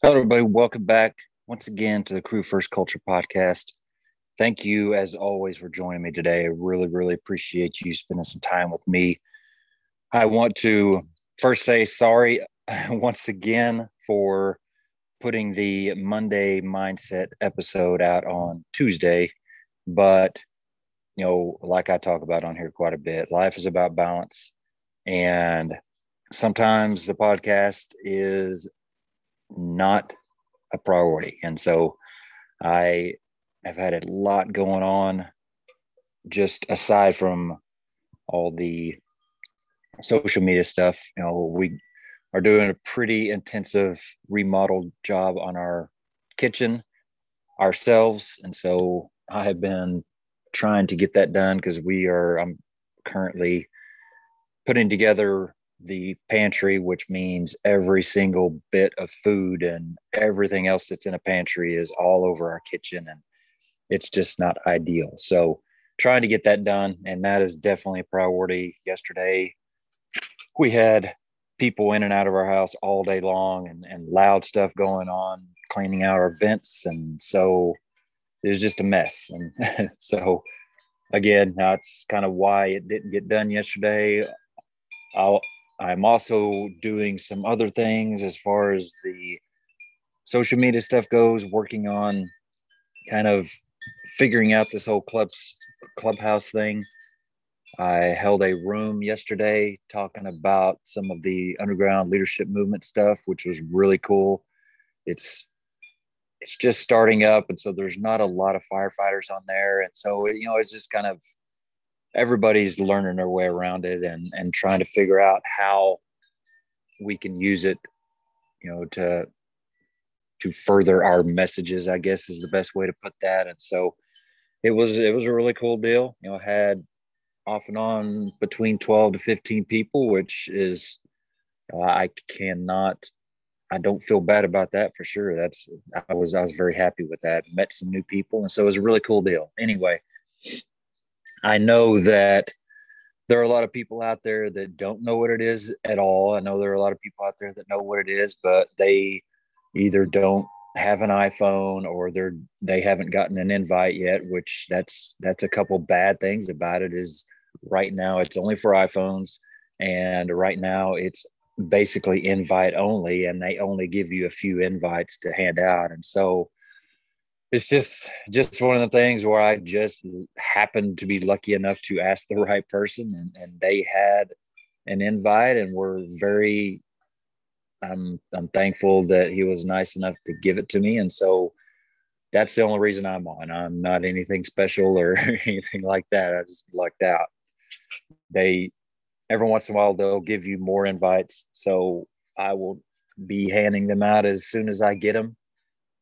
Hello, everybody. Welcome back once again to the Crew First Culture podcast. Thank you, as always, for joining me today. I really, really appreciate you spending some time with me. I want to first say sorry once again for putting the Monday mindset episode out on Tuesday, but you know, like I talk about on here quite a bit, life is about balance. And sometimes the podcast is not a priority. And so I have had a lot going on just aside from all the social media stuff. You know, we are doing a pretty intensive remodel job on our kitchen ourselves. And so I have been trying to get that done because we are, I'm currently putting together the pantry, which means every single bit of food and everything else that's in a pantry is all over our kitchen. And it's just not ideal. So, trying to get that done. And that is definitely a priority. Yesterday, we had people in and out of our house all day long and, and loud stuff going on, cleaning out our vents. And so it was just a mess. And so, again, that's kind of why it didn't get done yesterday. I'll, I'm also doing some other things as far as the social media stuff goes, working on kind of figuring out this whole clubs clubhouse thing. I held a room yesterday talking about some of the underground leadership movement stuff, which was really cool. It's it's just starting up, and so there's not a lot of firefighters on there, and so you know it's just kind of everybody's learning their way around it and and trying to figure out how we can use it you know to to further our messages i guess is the best way to put that. And so it was it was a really cool deal. You know had off and on between 12 to 15 people which is uh, i cannot i don't feel bad about that for sure. That's i was i was very happy with that. Met some new people and so it was a really cool deal. Anyway I know that there are a lot of people out there that don't know what it is at all. I know there are a lot of people out there that know what it is, but they either don't have an iPhone or they're they haven't gotten an invite yet, which that's that's a couple bad things about it is right now it's only for iPhones and right now it's basically invite only and they only give you a few invites to hand out and so it's just just one of the things where I just happened to be lucky enough to ask the right person and, and they had an invite and were very I'm I'm thankful that he was nice enough to give it to me and so that's the only reason I'm on. I'm not anything special or anything like that. I just lucked out. They every once in a while they'll give you more invites, so I will be handing them out as soon as I get them.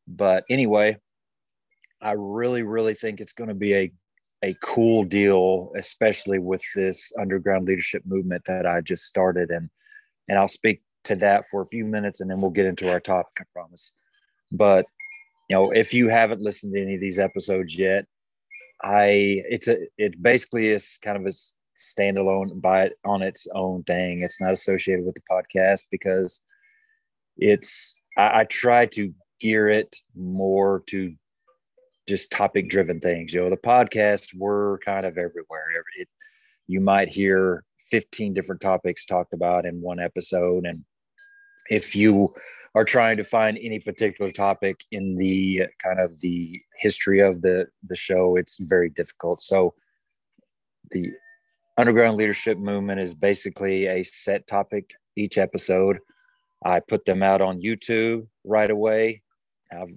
But anyway, I really, really think it's going to be a a cool deal, especially with this underground leadership movement that I just started, and and I'll speak to that for a few minutes, and then we'll get into our topic. I promise. But you know, if you haven't listened to any of these episodes yet, I it's a it basically is kind of a standalone by it on its own thing. It's not associated with the podcast because it's I, I try to gear it more to just topic driven things. You know, the podcast we're kind of everywhere. It, you might hear 15 different topics talked about in one episode. And if you are trying to find any particular topic in the kind of the history of the, the show, it's very difficult. So the underground leadership movement is basically a set topic each episode. I put them out on YouTube right away. I've,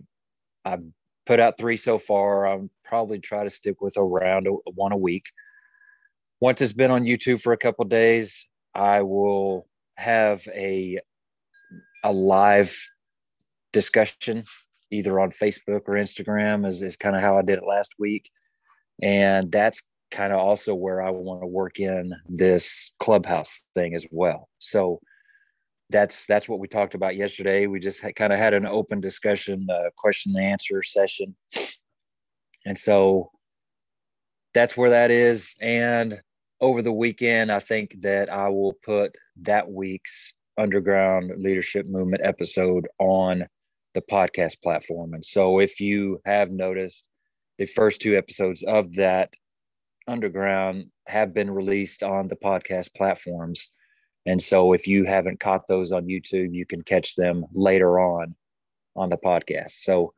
I've put out three so far. I'll probably try to stick with around one a week. Once it's been on YouTube for a couple days, I will have a a live discussion either on Facebook or Instagram is, is kind of how I did it last week. And that's kind of also where I want to work in this clubhouse thing as well. So that's that's what we talked about yesterday. We just kind of had an open discussion, uh, question and answer session, and so that's where that is. And over the weekend, I think that I will put that week's underground leadership movement episode on the podcast platform. And so if you have noticed the first two episodes of that underground have been released on the podcast platforms. And so if you haven't caught those on YouTube, you can catch them later on on the podcast. So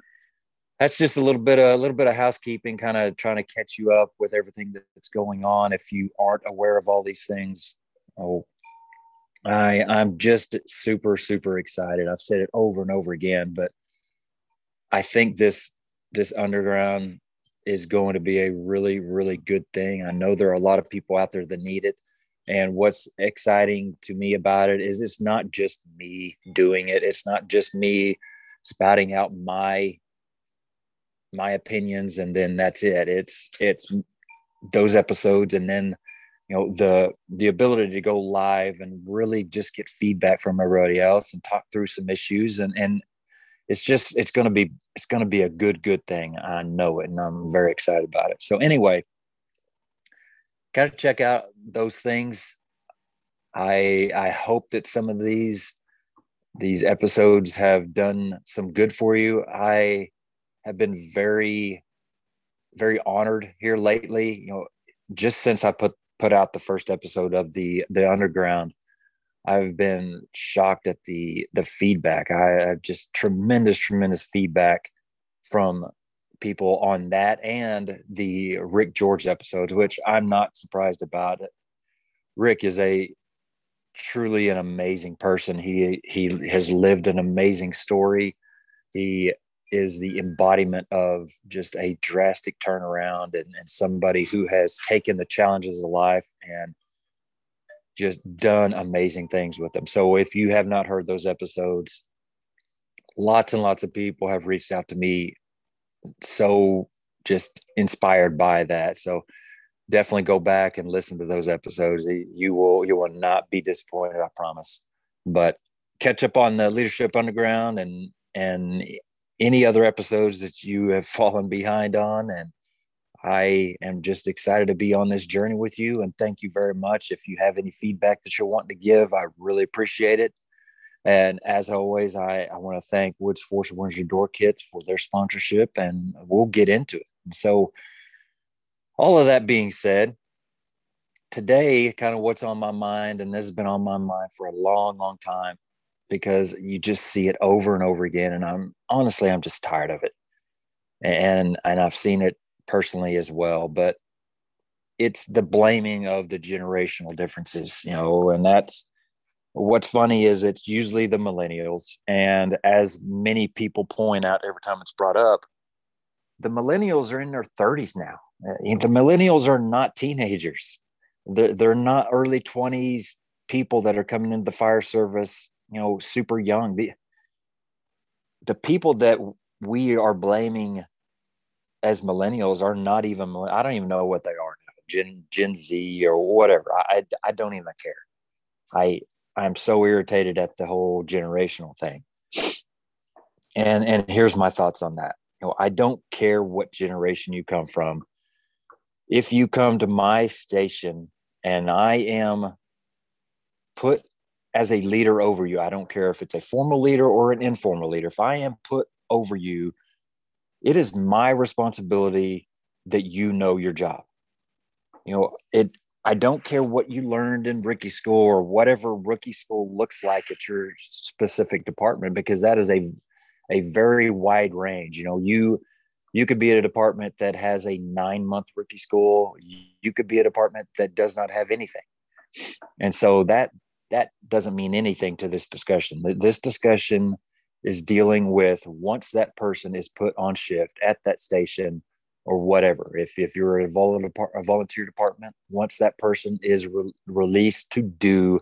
that's just a little bit of, a little bit of housekeeping, kind of trying to catch you up with everything that's going on. If you aren't aware of all these things, oh, I I'm just super super excited. I've said it over and over again, but I think this this underground is going to be a really really good thing. I know there are a lot of people out there that need it. And what's exciting to me about it is it's not just me doing it. It's not just me spouting out my my opinions and then that's it. It's it's those episodes and then you know the the ability to go live and really just get feedback from everybody else and talk through some issues. And and it's just it's going to be it's going to be a good good thing. I know it and i'm very excited about it. So anyway got to check out those things i i hope that some of these these episodes have done some good for you i have been very, very honored here lately. You know, just since I put put out the first episode of the the Underground, I've been shocked at the the feedback. I have just tremendous, tremendous feedback from people on that and the Rick George episodes, which I'm not surprised about. Rick is a truly an amazing person. He he has lived an amazing story. He is the embodiment of just a drastic turnaround and, and somebody who has taken the challenges of life and just done amazing things with them. So if you have not heard those episodes, lots and lots of people have reached out to me so just inspired by that. So definitely go back and listen to those episodes. You will you will not be disappointed, I promise. But catch up on the leadership underground and and any other episodes that you have fallen behind on. And I am just excited to be on this journey with you. And thank you very much. If you have any feedback that you're wanting to give, I really appreciate it. And as always, I, I want to thank Woods Force Windsor Door Kits for their sponsorship, and we'll get into it. And so, all of that being said, today, kind of what's on my mind, and this has been on my mind for a long, long time, because you just see it over and over again. And I'm honestly, I'm just tired of it. And and I've seen it personally as well. But it's the blaming of the generational differences, you know, and that's what's funny is it's usually the millennials. And as many people point out every time it's brought up, the millennials are in their 30s now. Uh, the millennials are not teenagers. They're, they're not early 20s people that are coming into the fire service you know super young the the people that we are blaming as millennials are not even i don't even know what they are now gen gen z or whatever i i don't even care i i'm so irritated at the whole generational thing and and here's my thoughts on that you know i don't care what generation you come from if you come to my station and i am put as a leader over you. I don't care if it's a formal leader or an informal leader. If I am put over you, it is my responsibility that you know your job. You know, it I don't care what you learned in rookie school or whatever rookie school looks like at your specific department because that is a a very wide range. You know, you you could be at a department that has a 9 month rookie school, you could be a department that does not have anything. And so that that doesn't mean anything to this discussion. This discussion is dealing with once that person is put on shift at that station or whatever. If, if you're a volunteer, department, once that person is re- released to do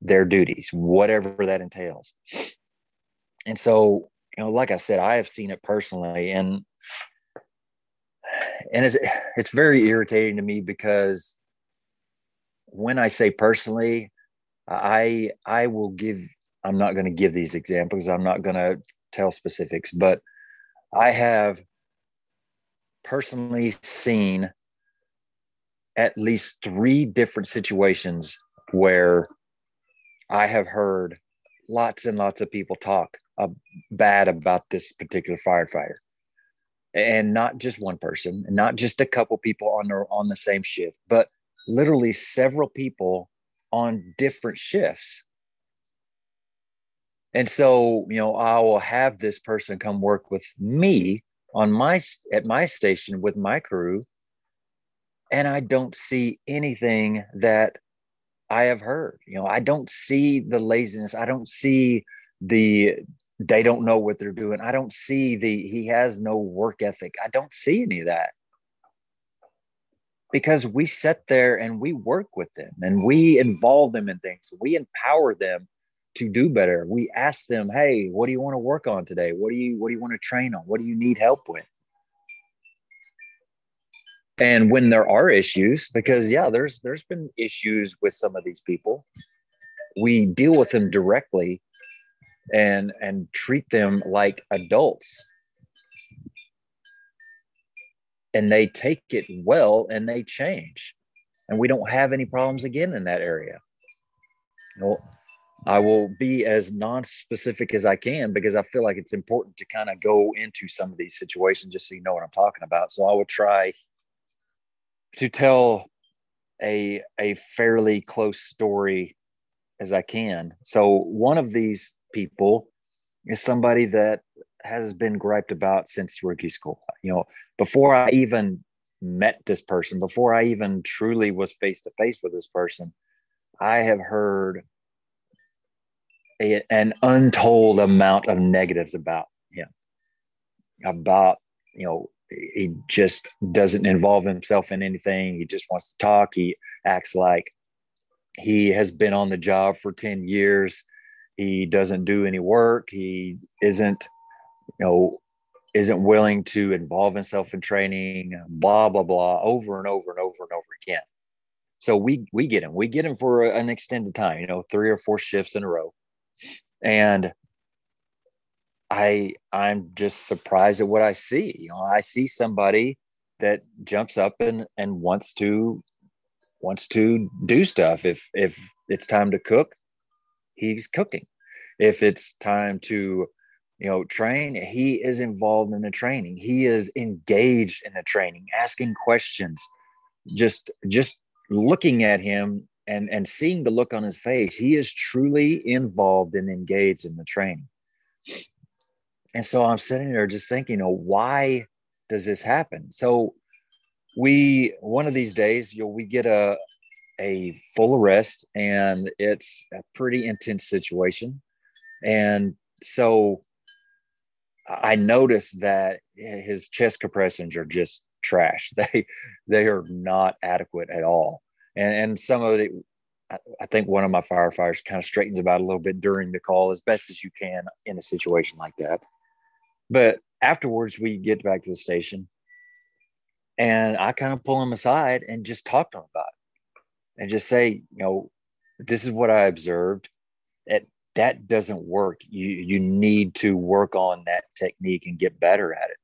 their duties, whatever that entails. And so, you know, like I said, I have seen it personally, and and it's it's very irritating to me because when I say personally, I I will give. I'm not going to give these examples. I'm not going to tell specifics, but I have personally seen at least three different situations where I have heard lots and lots of people talk uh, bad about this particular firefighter. And not just one person not just a couple people on the on the same shift but literally several people on different shifts. And so you know i will have this person come work with me on my at my station with my crew and i don't see anything that i have heard you know i don't see the laziness i don't see the they don't know what they're doing. I don't see the he has no work ethic. I don't see any of that. Because we sit there and we work with them and we involve them in things. We empower them to do better. We ask them, "Hey, what do you want to work on today? What do you what do you want to train on? What do you need help with?" And when there are issues, because yeah, there's there's been issues with some of these people, we deal with them directly and and treat them like adults and they take it well and they change and we don't have any problems again in that area well i will be as non-specific as i can because i feel like it's important to kind of go into some of these situations just so you know what i'm talking about so i would try to tell a a fairly close story as i can so one of these people is somebody that has been griped about since rookie school. You know, before I even met this person, before I even truly was face to face with this person, I have heard a, an untold amount of negatives about him. About, you know, he just doesn't involve himself in anything. He just wants to talk. He acts like he has been on the job for 10 years he doesn't do any work he isn't you know isn't willing to involve himself in training blah blah blah over and over and over and over again so we we get him we get him for an extended time you know three or four shifts in a row and i i'm just surprised at what i see you know i see somebody that jumps up and and wants to wants to do stuff if if it's time to cook he's cooking. If it's time to, you know, train, he is involved in the training. He is engaged in the training, asking questions, just just looking at him and and seeing the look on his face. He is truly involved and engaged in the training. And so I'm sitting there just thinking, know, why does this happen? So we one of these days, you know, we get a a full arrest and it's a pretty intense situation. And so I noticed that his chest compressions are just trash. They they are not adequate at all. And and some of it I think one of my firefighters kind of straightens about a little bit during the call as best as you can in a situation like that. But afterwards, we get back to the station and I kind of pull him aside and just talk to him about it and just say, you know, this is what I observed. That that doesn't work. You you need to work on that technique and get better at it.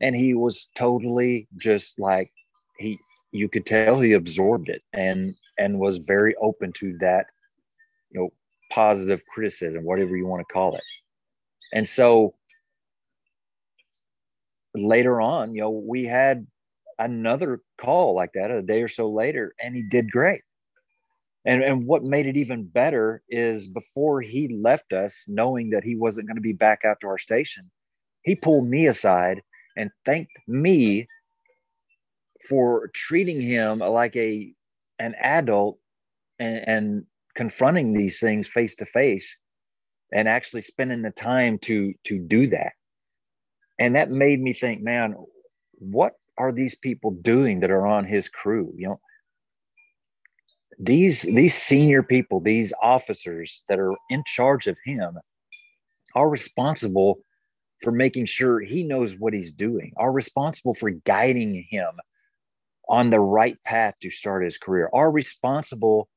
And he was totally just like he you could tell he absorbed it and and was very open to that, you know, positive criticism, whatever you want to call it. And so later on, you know, we had another call like that a day or so later, and he did great. And, and what made it even better is before he left us, knowing that he wasn't going to be back out to our station, he pulled me aside and thanked me for treating him like a an adult and, and confronting these things face to face and actually spending the time to to do that. And that made me think man what are these people doing that are on his crew? You know these these senior people these officers that are in charge of him are responsible for making sure he knows what he's doing are responsible for guiding him on the right path to start his career are responsible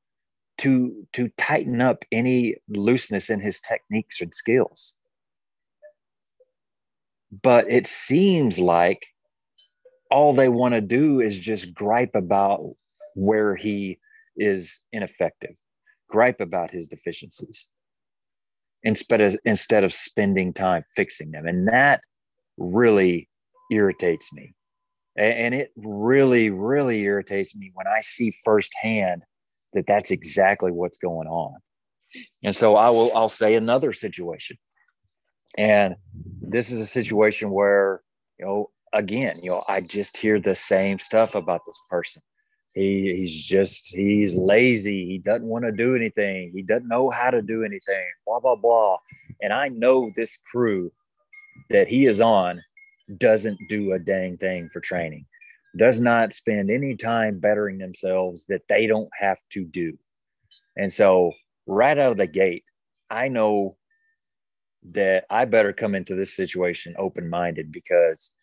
to to tighten up any looseness in his techniques and skills but it seems like all they want to do is just gripe about where he is ineffective, gripe about his deficiencies. instead of instead of spending time fixing them and that really irritates me and it really really irritates me when i see firsthand that that's exactly what's going on. And so i will i'll say another situation. And this is a situation where you know again you know i just hear the same stuff about this person. He he's just he's lazy. He doesn't want to do anything. He doesn't know how to do anything blah blah blah. And i know this crew that he is on doesn't do a dang thing for training does not spend any time bettering themselves that they don't have to do and so right out of the gate i know that i better come into this situation open minded because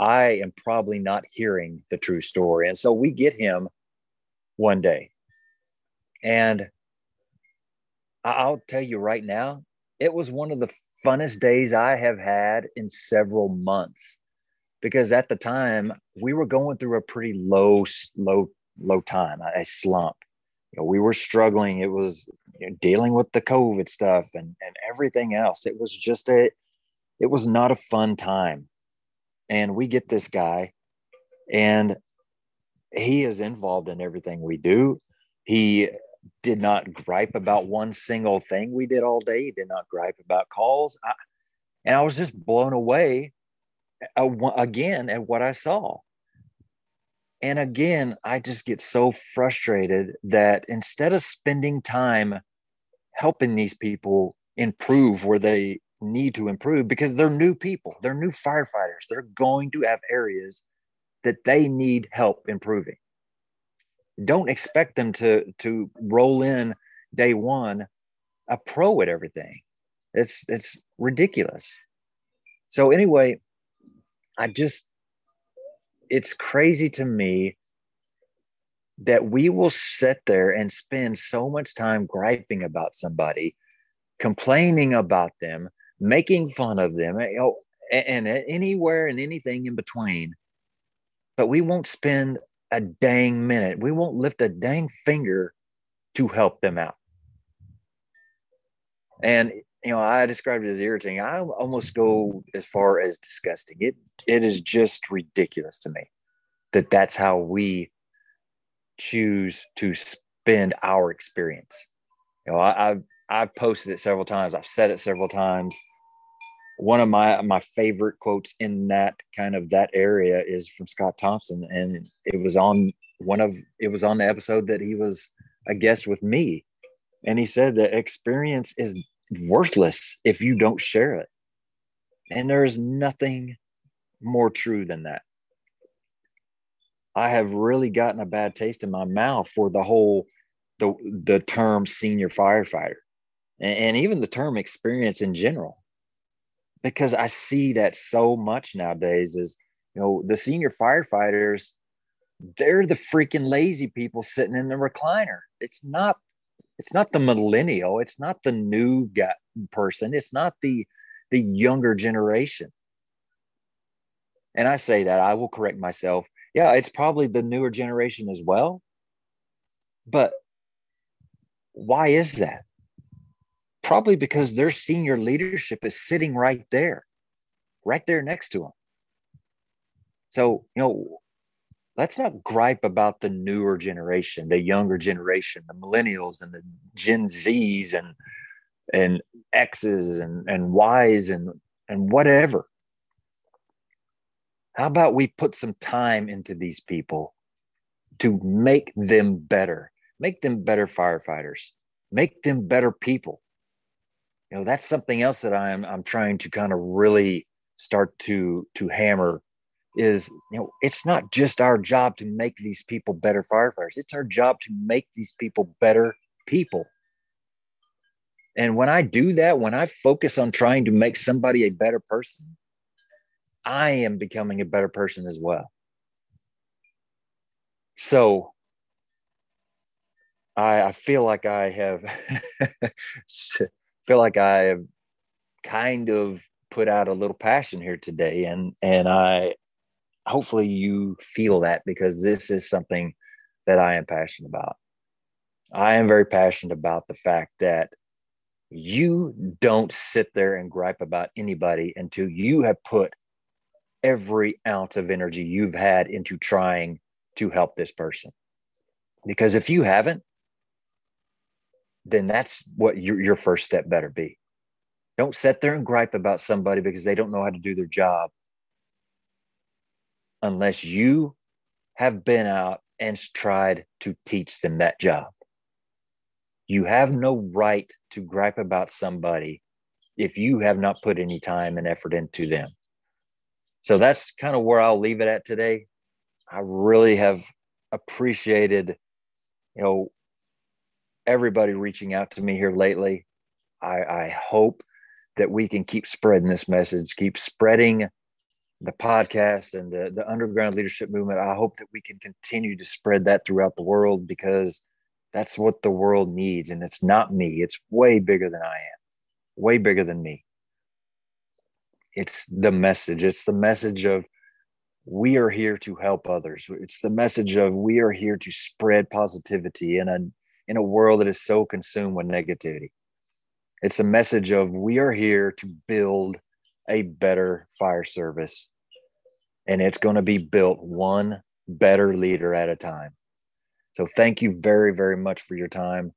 I am probably not hearing the true story. And so we get him one day. And I'll tell you right now, it was one of the funnest days I have had in several months because at the time we were going through a pretty low, low, low time, a slump. You know, we were struggling. It was you know, dealing with the COVID stuff and, and everything else. It was just a, it was not a fun time and we get this guy and he is involved in everything we do he did not gripe about one single thing we did all day he did not gripe about calls I, and i was just blown away again at what i saw and again i just get so frustrated that instead of spending time helping these people improve where they need to improve because they're new people, they're new firefighters. They're going to have areas that they need help improving. Don't expect them to to roll in day one a pro at everything. It's it's ridiculous. So anyway, I just it's crazy to me that we will sit there and spend so much time griping about somebody, complaining about them, making fun of them, eh, oh, know, and, and anywhere and anything in between. But we won't spend a dang minute. We won't lift a dang finger to help them out. And you know, I described it as irritating. I almost go as far as disgusting. It it is just ridiculous to me that that's how we choose to spend our experience. You know, I, I've I've posted it several times. I've said it several times. One of my my favorite quotes in that kind of that area is from Scott Thompson, and it was on one of it was on the episode that he was a guest with me, and he said that experience is worthless if you don't share it, and there is nothing more true than that. I have really gotten a bad taste in my mouth for the whole the the term senior firefighter and, and even the term experience in general because i see that so much nowadays is you know the senior firefighters they're the freaking lazy people sitting in the recliner. It's not it's not the millennial. It's not the new guy, person. It's not the the younger generation. And i say that i will correct myself. Yeah it's probably the newer generation as well. But why is that Probably because their senior leadership is sitting right there, right there next to them. So, you know, let's not gripe about the newer generation, the younger generation, the millennials and the Gen Zs and and X's and, and Y's and and whatever. How about we put some time into these people to make them better, make them better firefighters, make them better people you know that's something else that i'm i'm trying to kind of really start to to hammer is you know it's not just our job to make these people better firefighters. It's our job to make these people better people. And when i do that when i focus on trying to make somebody a better person i am becoming a better person as well. So i i feel like i have feel like I have kind of put out a little passion here today and and I hopefully you feel that because this is something that I am passionate about. I am very passionate about the fact that you don't sit there and gripe about anybody until you have put every ounce of energy you've had into trying to help this person. Because if you haven't, then that's what your, your first step better be. Don't sit there and gripe about somebody because they don't know how to do their job unless you have been out and tried to teach them that job. You have no right to gripe about somebody if you have not put any time and effort into them. So that's kind of where I'll leave it at today. I really have appreciated, you know, everybody reaching out to me here lately. I, I hope that we can keep spreading this message, keep spreading the podcast and the, the underground leadership movement. I hope that we can continue to spread that throughout the world because that's what the world needs. And it's not me, it's way bigger than I am, way bigger than me. It's the message. It's the message of we are here to help others. It's the message of we are here to spread positivity in a in a world that is so consumed with negativity. It's a message of we are here to build a better fire service and it's going to be built one better leader at a time. So thank you very very much for your time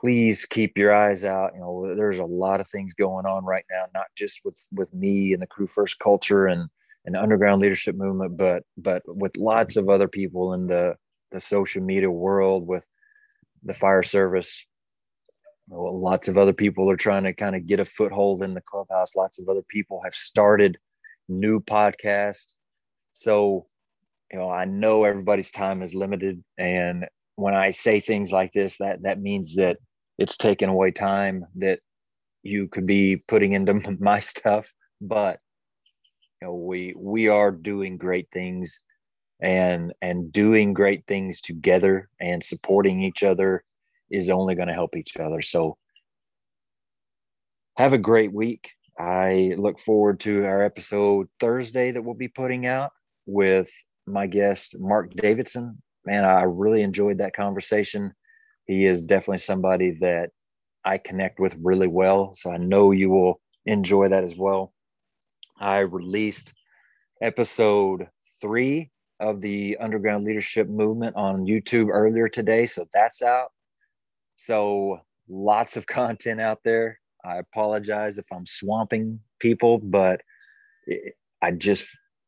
please keep your eyes out. You know, there's a lot of things going on right now, not just with with me and the crew first culture and and underground leadership movement, but but with lots of other people in the the social media world, with the fire service. Lots of other people are trying to kind of get a foothold in the clubhouse. Lots of other people have started new podcasts. So, you know, I know everybody's time is limited, and when I say things like this, that that means that it's taken away time that you could be putting into my stuff but you know we we are doing great things and and doing great things together and supporting each other is only going to help each other so have a great week i look forward to our episode thursday that we'll be putting out with my guest mark davidson man i really enjoyed that conversation he is definitely somebody that I connect with really well. So I know you will enjoy that as well. I released episode three of the Underground Leadership Movement on YouTube earlier today. So that's out. So lots of content out there. I apologize if I'm swamping people, but I just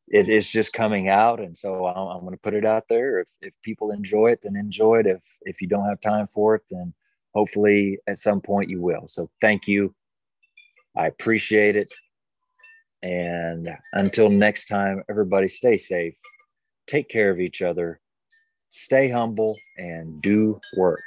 it, it's just coming out and so i'm, I'm going to put it out there if, if people enjoy it then enjoy it if if you don't have time for it then hopefully at some point you will so thank you i appreciate it and until next time everybody stay safe take care of each other stay humble and do work